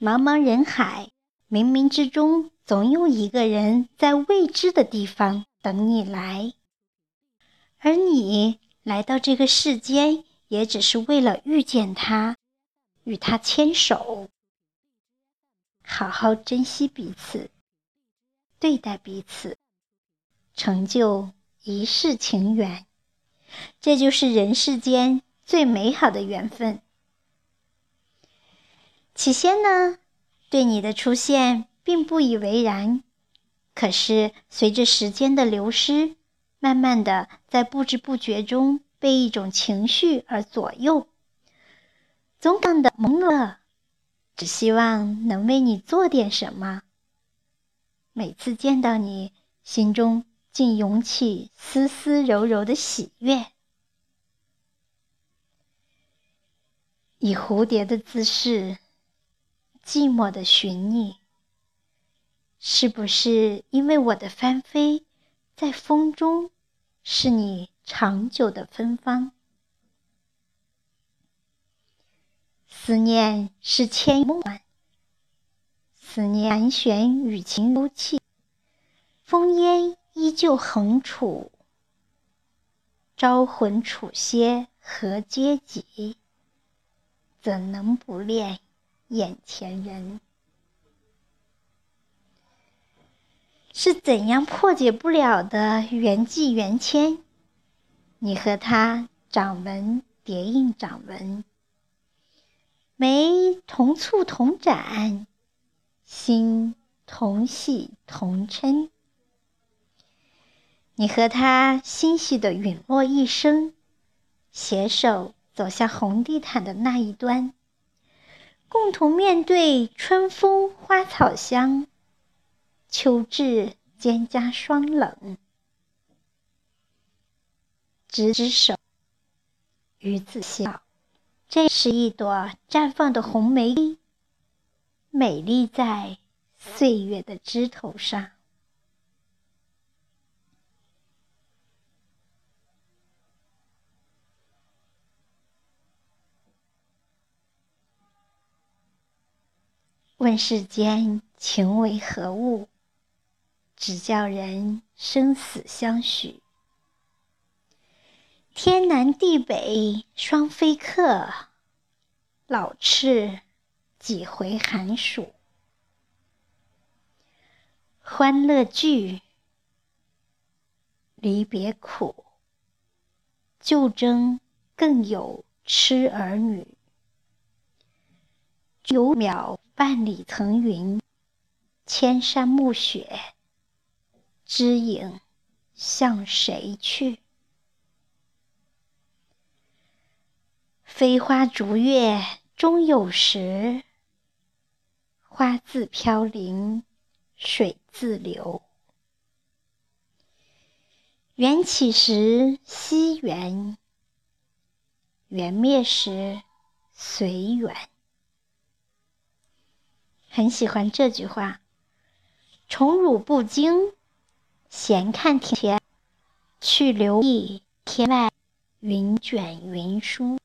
茫茫人海，冥冥之中总有一个人在未知的地方等你来，而你来到这个世间，也只是为了遇见他，与他牵手，好好珍惜彼此，对待彼此，成就一世情缘。这就是人世间最美好的缘分。起先呢，对你的出现并不以为然，可是随着时间的流失，慢慢的在不知不觉中被一种情绪而左右，总感的懵了，只希望能为你做点什么。每次见到你，心中竟涌起丝丝柔柔的喜悦，以蝴蝶的姿势。寂寞的寻你，是不是因为我的翻飞在风中，是你长久的芬芳？思念是千梦幻，思念盘旋雨情如泣，烽烟依旧横楚，招魂楚歇何嗟及？怎能不恋？眼前人是怎样破解不了的缘迹缘牵？你和他掌纹叠印掌纹，眉同蹙同展，心同喜同嗔。你和他欣喜的陨落一生，携手走向红地毯的那一端。共同面对春风花草香，秋至蒹葭霜冷。执子手，与子笑，这是一朵绽放的红梅，美丽在岁月的枝头上。问世间情为何物，只叫人生死相许。天南地北双飞客，老翅几回寒暑。欢乐聚，离别苦，旧争更有痴儿女。九秒。万里层云，千山暮雪，知影向谁去？飞花逐月终有时，花自飘零水自流。缘起时惜缘，缘灭时随缘。很喜欢这句话：“宠辱不惊，闲看庭前，去留意天外云卷云舒。”